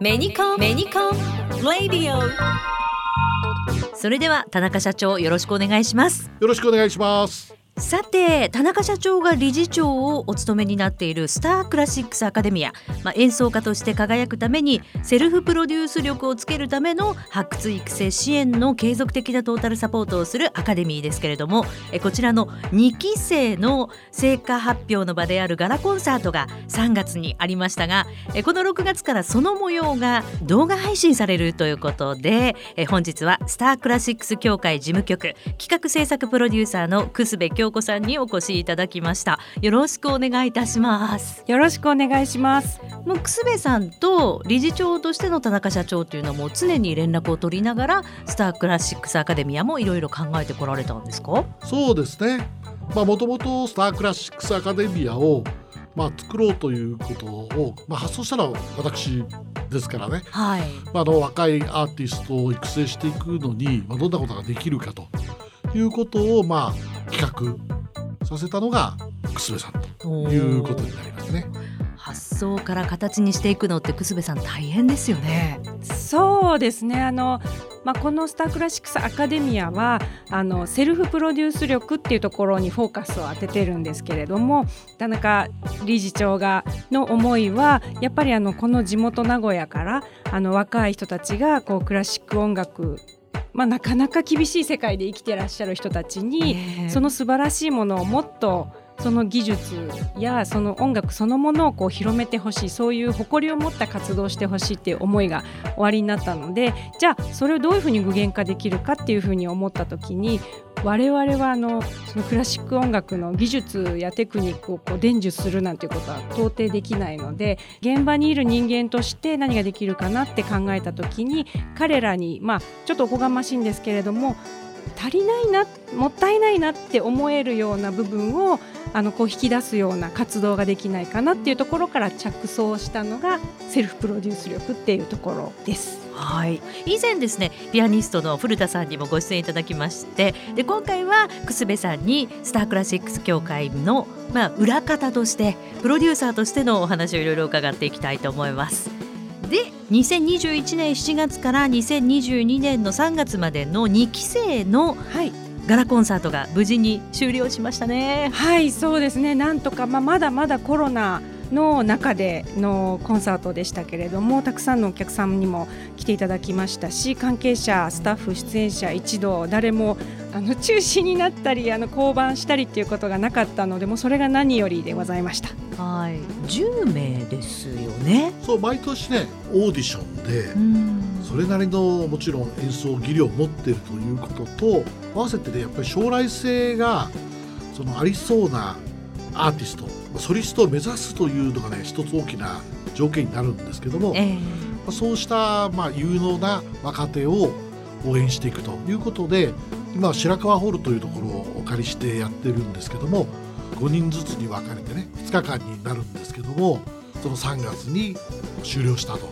メニコンメニコンレディオそれでは田中社長よろしくお願いします。よろしくお願いします。さて田中社長が理事長をお務めになっているスタークラシックスアカデミア、まあ、演奏家として輝くためにセルフプロデュース力をつけるための発掘育成支援の継続的なトータルサポートをするアカデミーですけれどもえこちらの2期生の成果発表の場であるガラコンサートが3月にありましたがえこの6月からその模様が動画配信されるということでえ本日はスタークラシックス協会事務局企画制作プロデューサーの楠部京子さんにお越しいただきました。よろしくお願いいたします。よろしくお願いします。もう楠部さんと理事長としての田中社長というのも常に連絡を取りながらスタークラシックスアカデミアもいろいろ考えてこられたんですか？そうですね。まあもともとスタークラシックスアカデミアをまあ、作ろうということを、まあ、発想したのは私ですからね、はい。まあ、あの若いアーティストを育成していくのに、まあ、どんなことができるかということを、まあ、企画させたのが楠部さんということになりますね。発想から形にしていくのって楠部さん大変ですよね。そうですねあの、まあ、このスタークラシックスアカデミアはあのセルフプロデュース力っていうところにフォーカスを当ててるんですけれども田中理事長がの思いはやっぱりあのこの地元名古屋からあの若い人たちがこうクラシック音楽まあ、なかなか厳しい世界で生きてらっしゃる人たちに、その素晴らしいものをもっとその技術やその音楽そのものをこう広めてほしいそういう誇りを持った活動をしてほしいっていう思いが終わりになったのでじゃあそれをどういうふうに具現化できるかっていうふうに思った時に我々はあのそのクラシック音楽の技術やテクニックをこう伝授するなんていうことは到底できないので現場にいる人間として何ができるかなって考えた時に彼らにまあちょっとおこがましいんですけれども足りないなもったいないなって思えるような部分をあのこう引き出すような活動ができないかなっていうところから着想したのがセルフプロデュース力っていうところです。はい以前ですねピアニストの古田さんにもご出演いただきましてで今回は楠部さんにスタークラシックス協会の、まあ、裏方としてプロデューサーとしてのお話をいろいろ伺っていきたいと思います。で2021年7月から2022年の3月までの2期生の、はいガラコンサートが無事に終了しましたね。はいそうですねなんとか、まあ、まだまだコロナの中でのコンサートでしたけれどもたくさんのお客さんにも来ていただきましたし関係者スタッフ出演者一同誰もあの中止になったりあの降板したりっていうことがなかったのでもそれが何よりでございました。はい、10名ですよね。そう毎年ねオーディションでそれなりのもちろん演奏技量を持っているということと合わせてねやっぱり将来性がそのありそうなアーティストソリストを目指すというのがね一つ大きな条件になるんですけども、えー、そうしたまあ有能な若手を応援していくということで今白川ホールというところをお借りしてやってるんですけども5人ずつに分かれてね2日間になるんですけどもその3月に終了したと。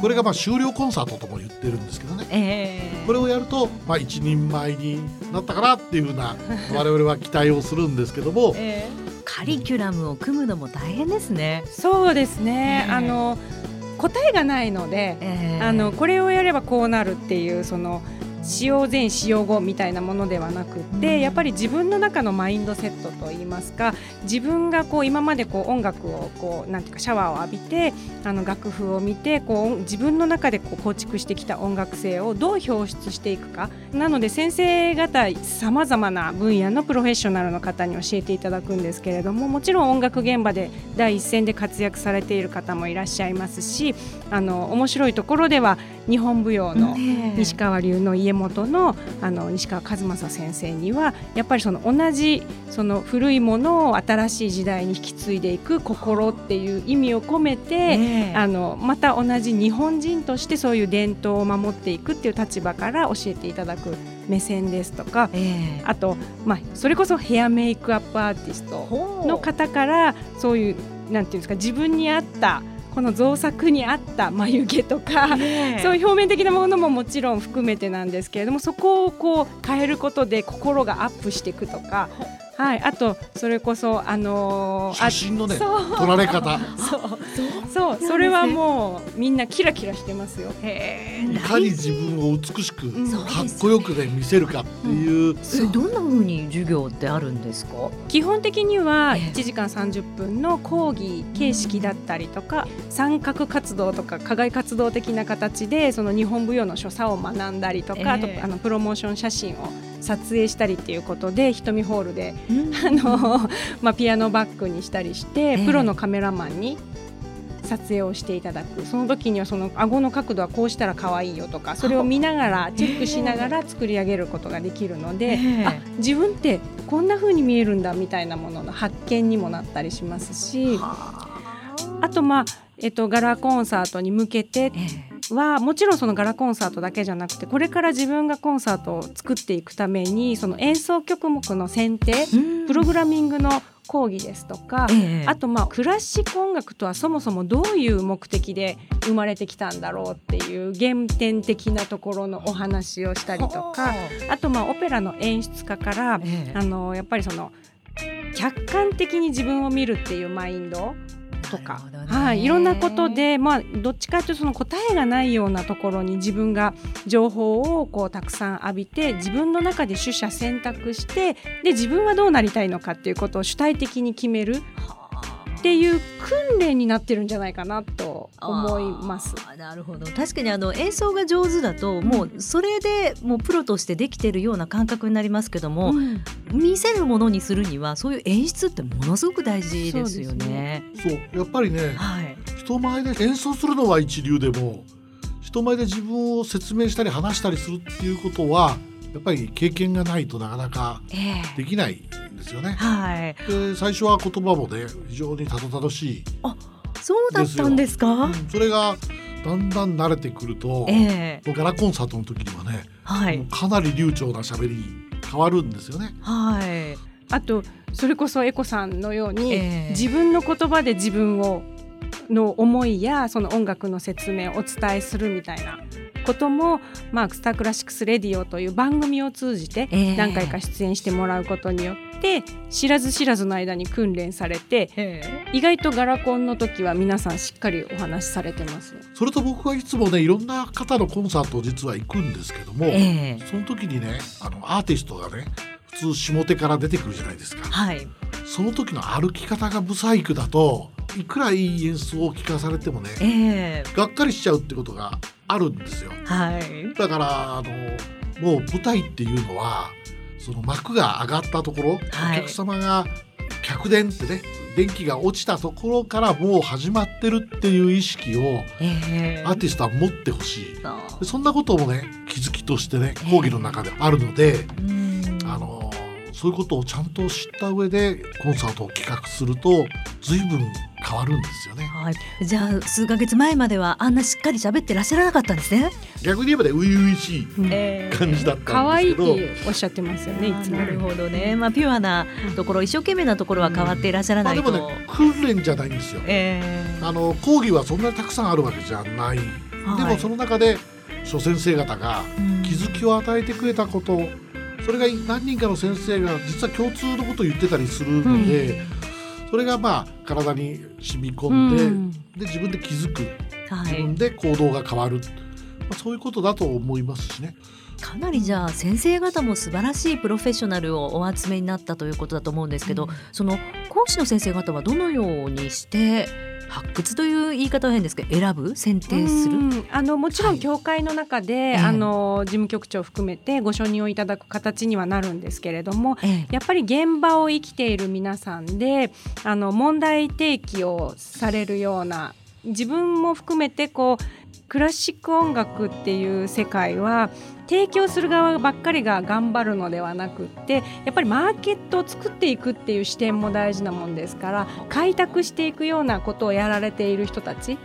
これがまあ終了コンサートとも言ってるんですけどね、えー、これをやるとまあ一人前になったかなっていうふうな 我々は期待をするんですけども、えーカリキュラムを組むのも大変ですね。そうですね。あの答えがないので、えー、あのこれをやればこうなるっていうその使用前使用後みたいなものではなくって、うん、やっぱり自分の中のマインドセットといいますか自分がこう今までこう音楽をこうなんていうかシャワーを浴びてあの楽譜を見てこう自分の中でこう構築してきた音楽性をどう表出していくか。なので先生方さまざまな分野のプロフェッショナルの方に教えていただくんですけれどももちろん音楽現場で第一線で活躍されている方もいらっしゃいますしあの面白いところでは日本舞踊の西川流の家元のあの西川和正先生にはやっぱりその同じその古いものを新しい時代に引き継いでいく心っていう意味を込めて、あのまた同じ日本人としてそういう伝統を守っていくっていう立場から教えていただく目線ですとか、えー、あと、まあ、それこそヘアメイクアップアーティストの方からそういうなんていうんですか自分に合ったこの造作に合った眉毛とか、ね、そういう表面的なものももちろん含めてなんですけれどもそこをこう変えることで心がアップしていくとかはい、あとそれこそあのー、写真のね撮られ方。そう。そう。それはもうみんなキラキラしてますよ。いかに自分を美しく、かっこよくね見せるかっていう、う。ん、どんな風に授業ってあるんですか？基本的には1時間30分の講義形式だったりとか三角活動とか課外活動的な形でその日本舞踊の所作を学んだりとか、えー、あとあのプロモーション写真を撮影したりっていうことで瞳ホールで、あのまあ、ピアノバッグにしたりして、えー、プロのカメラマンに撮影をしていただく。その時にはその顎の角度はこうしたら可愛いよとかそれを見ながらチェックしながら作り上げることができるので、えー、あ自分ってこんな風に見えるんだみたいなものの発見にもなったりしますしあ。とまあ、えっと、ガラコンサートに向けて、えーはもちろんそのガラコンサートだけじゃなくてこれから自分がコンサートを作っていくためにその演奏曲目の選定プログラミングの講義ですとか、ええ、あとまあクラシック音楽とはそもそもどういう目的で生まれてきたんだろうっていう原点的なところのお話をしたりとかあ。とまあオペラの演出家から、え、あのやっぱりその客観的に自分を見るっていうマインドとか、はい、いろんなことで、まあ、どっちかというとその答えがないようなところに自分が情報をこうたくさん浴びて自分の中で取捨選択してで自分はどうなりたいのかっていうことを主体的に決める。っていう訓練になってるんじゃないかなと思います。なるほど。確かにあの演奏が上手だともうそれでもうプロとしてできてるような感覚になりますけども、うん、見せるものにするにはそういう演出ってものすごく大事ですよね。そう、ね、やっぱりね、はい、人前で演奏するのは一流でも人前で自分を説明したり話したりするっていうことはやっぱり経験がないとなかなかできないんですよね。えー、はい、で最初は言葉もね非常にたどたどしい。あそうだったんですか、うん、それがだんだん慣れてくると、えー、ガラコンサートの時にはね、はい、かなり流暢な喋りに変わるんですよね。はい、あとそれこそエコさんのように、えー、自分の言葉で自分をの思いやその音楽の説明をお伝えするみたいなことも、まあ、スタークラシックスレディオという番組を通じて何回か出演してもらうことによって、知らず知らずの間に訓練されて意外とガラコンの時は皆さんしっかりお話しされてます。それと僕はいつもねいろんな方のコンサート実は行くんですけども、えー、その時にねあのアーティストがね普通下手から出てくるじゃないですか。はい。その時の歩き方がブサイクだといくらいい演奏を聴かされてもね、えー、がっかりしちゃうってことがあるんですよ。はい、だからあのもう舞台っていうのはその幕が上がったところ、はい、お客様が客電ってね電気が落ちたところからもう始まってるっていう意識をアーティストは持ってほしい、えー、そんなこともね気づきとしてね講義の中であるので、えー、そういうことをちゃんと知った上でコンサートを企画すると随分変わるんですよね。はい、じゃあ数ヶ月前まではあんなしっかり喋ってらっしゃらなかったんですね。逆に言えばね初々しい感じだったんですけど。可、愛、いっておっしゃってますよね。いつも。なるほどね。まあピュアなところ、一生懸命なところは変わっていらっしゃらないと。まあ、でもね訓練じゃないんですよ。えー、あの講義はそんなにたくさんあるわけじゃない。はい、でもその中で諸先生方が気づきを与えてくれたこと。うんそれが何人かの先生が実は共通のことを言ってたりするので、うん、それがまあ体に染み込んでうん、で自分で気づく、はい、自分で行動が変わる、まあ、そういうことだと思いますしね。かなりじゃあ先生方も素晴らしいプロフェッショナルをお集めになったということだと思うんですけど、うん、その講師の先生方はどのようにして発掘という言い方は変ですけど選ぶ選定する？あのもちろん協会の中で、はい、あの事務局長を含めてご承認をいただく形にはなるんですけれども、え。やっぱり現場を生きている皆さんであの問題提起をされるような自分も含めてこうクラシック音楽っていう世界は提供する側ばっかりが頑張るのではなくってやっぱりマーケットを作っていくっていう視点も大事なもんですから開拓していくようなことをやられている人たち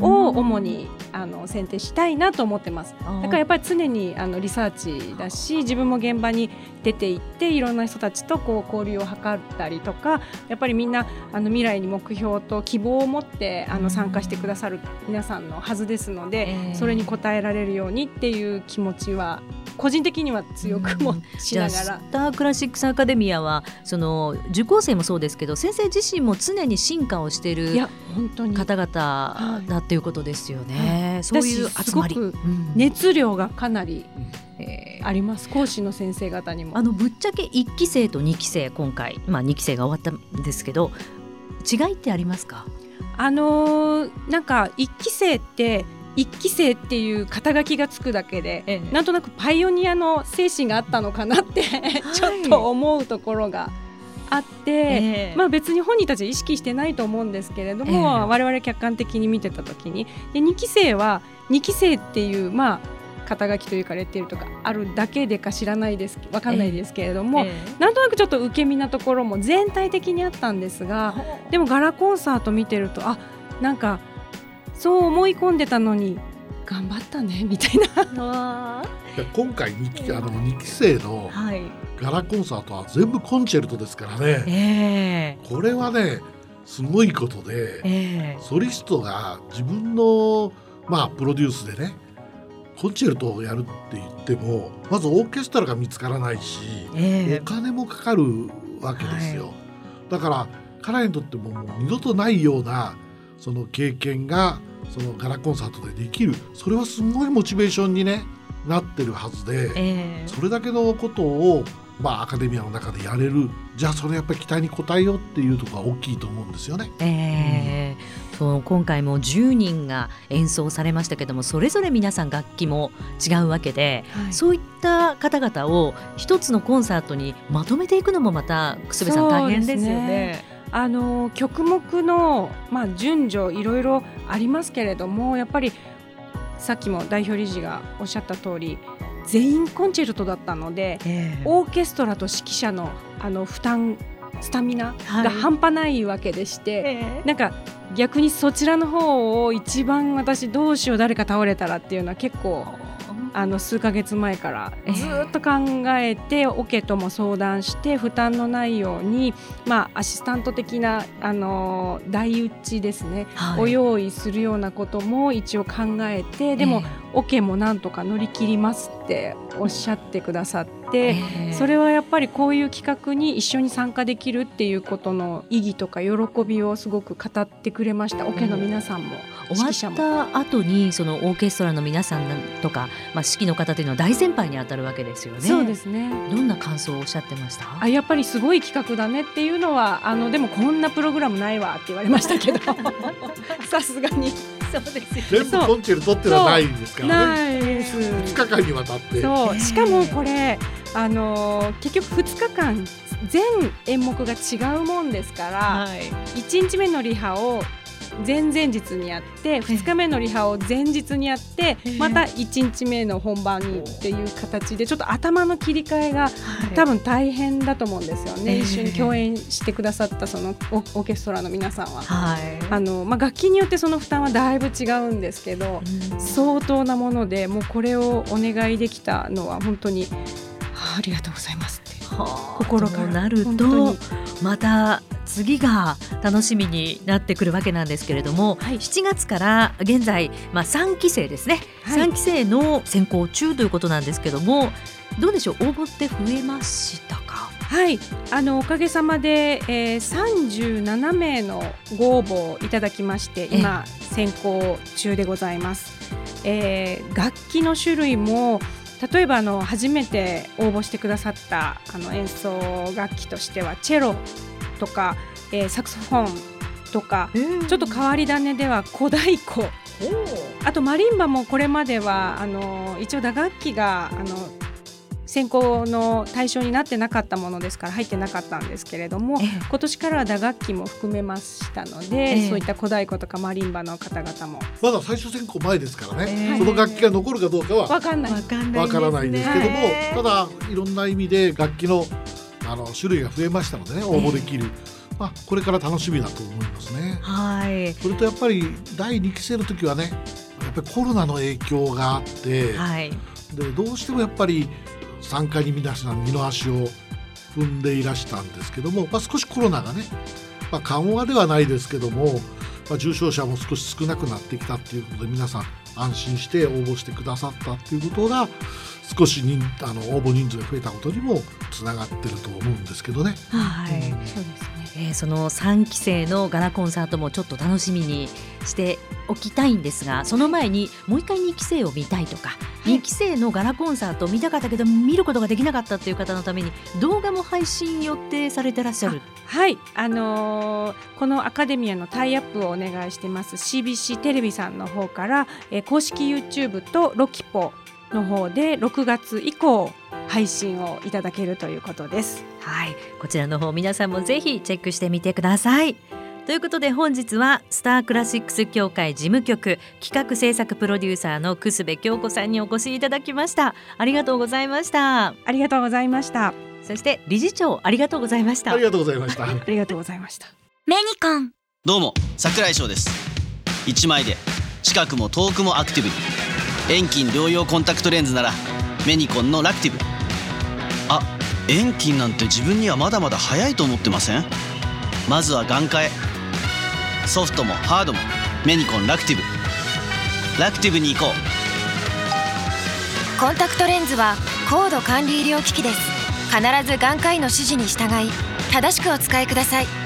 を主にあの選定したいなと思ってます。だからやっぱり常にあのリサーチだし自分も現場に出ていっていろんな人たちとこう交流を図ったりとかやっぱりみんなあの未来に目標と希望を持ってあの参加してくださる皆さんのはずですので、えー、それに応えられるようにっていう気持ちは個人的には強くもしながら、スタークラシックスアカデミアはその受講生もそうですけど先生自身も常に進化をしている方々だっていうことですよね。はい、そういう集まり、熱量がかなり、えー、あります。講師の先生方にも。あのぶっちゃけ1期生と2期生今回、まあ、2期生が終わったんですけど違いってありますか？あのー、なんか1期生って一期生っていう肩書きがつくだけで、ええ、なんとなくパイオニアの精神があったのかなって ちょっと思うところがあって、え、まあ別に本人たちは意識してないと思うんですけれども、え我々客観的に見てた時に。で2期生は2期生っていうまあ肩書きというかレッテルとかあるだけでか知らないですわかんないですけれども、えー、なんとなくちょっと受け身なところも全体的にあったんですがでもガラコンサート見てるとあなんかそう思い込んでたのに頑張ったねみたいな。今回 2, 期あの2期生のガラコンサートは全部コンチェルトですからね、えー、これはねすごいことで、えー、ソリストが自分の、まあ、プロデュースでねコンチェルトをやるって言ってもまずオーケストラが見つからないし、えー、お金もかかるわけですよ、はい、だから彼にとってももう二度とないようなその経験がそのガラコンサートでできる。それはすごいモチベーションに、ね、なってるはずで、えー、それだけのことを、まあ、アカデミアの中でやれる。じゃあそれやっぱり期待に応えようっていうところが大きいと思うんですよね。えー、うん、そう今回も10人が演奏されましたけどもそれぞれ皆さん楽器も違うわけで、はい、そういった方々を一つのコンサートにまとめていくのもまた楠部さん大変ですよね。あの曲目の、まあ、順序いろいろありますけれどもやっぱりさっきも代表理事がおっしゃった通り全員コンチェルトだったので、えー、オーケストラと指揮者のあの負担スタミナが半端ないわけでして、はいえ。ー、なんか逆にそちらの方を一番私どうしよう誰か倒れたらっていうのは結構あの数ヶ月前からずっと考えて、オケとも相談して負担のないように、まあ、アシスタント的なあの台打ちですね、はい、を用意するようなことも一応考えてでも、オケもなんとか乗り切りますっておっしゃってくださって、それはやっぱりこういう企画に一緒に参加できるっていうことの意義とか喜びをすごく語ってくれましたオケの皆さんも。終わった後にそのオーケストラの皆さんとか、まあ、指揮の方というのは大先輩にあたるわけですよね。そうですねどんな感想をおっしゃってました？あやっぱりすごい企画だねっていうのはあのでもこんなプログラムないわって言われましたけど さすがに。そうです全部コンチェルトってのはないんですからね。ないです。2日間にわたって。そうしかもこれあの結局2日間全演目が違うもんですから、はい、1日目のリハを前々日にやって2日目のリハを前日にやってまた1日目の本番にっていう形でちょっと頭の切り替えが多分大変だと思うんですよね、一緒に共演してくださったそのオーケストラの皆さんは。あのまあ、楽器によってその負担はだいぶ違うんですけど相当なものでもうこれをお願いできたのは本当にありがとうございます心から。なるとまた次が楽しみになってくるわけなんですけれども、はい、7月から現在、まあ、3期生ですね、はい、3期生の選考中ということなんですけどもどうでしょう？応募って増えましたか？はい。あのおかげさまで、えー、37名のご応募いただきまして今選考中でございます。えー、楽器の種類も例えばあの初めて応募してくださったあの演奏楽器としてはチェロとか、えー、サクソフォンとか、ちょっと変わり種では小太鼓。あとマリンバもこれまではあの一応打楽器があの選考の対象になってなかったものですから入ってなかったんですけれども、今年からは打楽器も含めましたので、そういった小太鼓とかマリンバの方々も。まだ最初選考前ですからね、その楽器が残るかどうかは分かんない。分からないんですけども、ただいろんな意味で楽器のあの種類が増えましたのでね応募できる。まあ、これから楽しみだと思いますね。はい。それとやっぱり第2期生の時はね、やっぱりコロナの影響があって、はい、でどうしてもやっぱり参加に皆さん二の足を踏んでいらしたんですけども、まあ、少しコロナがね、まあ、緩和ではないですけども、まあ、重症者も少し少なくなってきたっていうことで皆さん安心して応募してくださったっていうことが少し人あの応募人数が増えたことにもつながってると思うんですけどね。はい、そうですね。えー、その3期生のガラコンサートもちょっと楽しみにしておきたいんですがその前にもう一回2期生を見たいとか、はい、2期生のガラコンサート見たかったけど見ることができなかったという方のために動画も配信予定されてらっしゃる？はい。あのー、このアカデミアのタイアップをお願いしてます。CBC テレビさんの方から、えー、公式 YouTube とロキポの方で6月以降配信をいただけるということです。はい。こちらの方皆さんもぜひチェックしてみてください。ということで本日はスタークラシックス協会事務局企画制作プロデューサーの楠部京子さんにお越しいただきました。ありがとうございました。ありがとうございました。そして理事長ありがとうございました。ありがとうございました。ありがとうございました。メニコン。どうも桜井翔です。一枚で近くも遠くもアクティブに遠近療養コンタクトレンズならメニコンのラクティブ。あ遠近なんて自分にはまだまだ早いと思ってません？まずは眼科へ。ソフトもハードもメニコンラクティブ。ラクティブに行こう。コンタクトレンズは高度管理医療機器です。必ず眼科医の指示に従い正しくお使いください。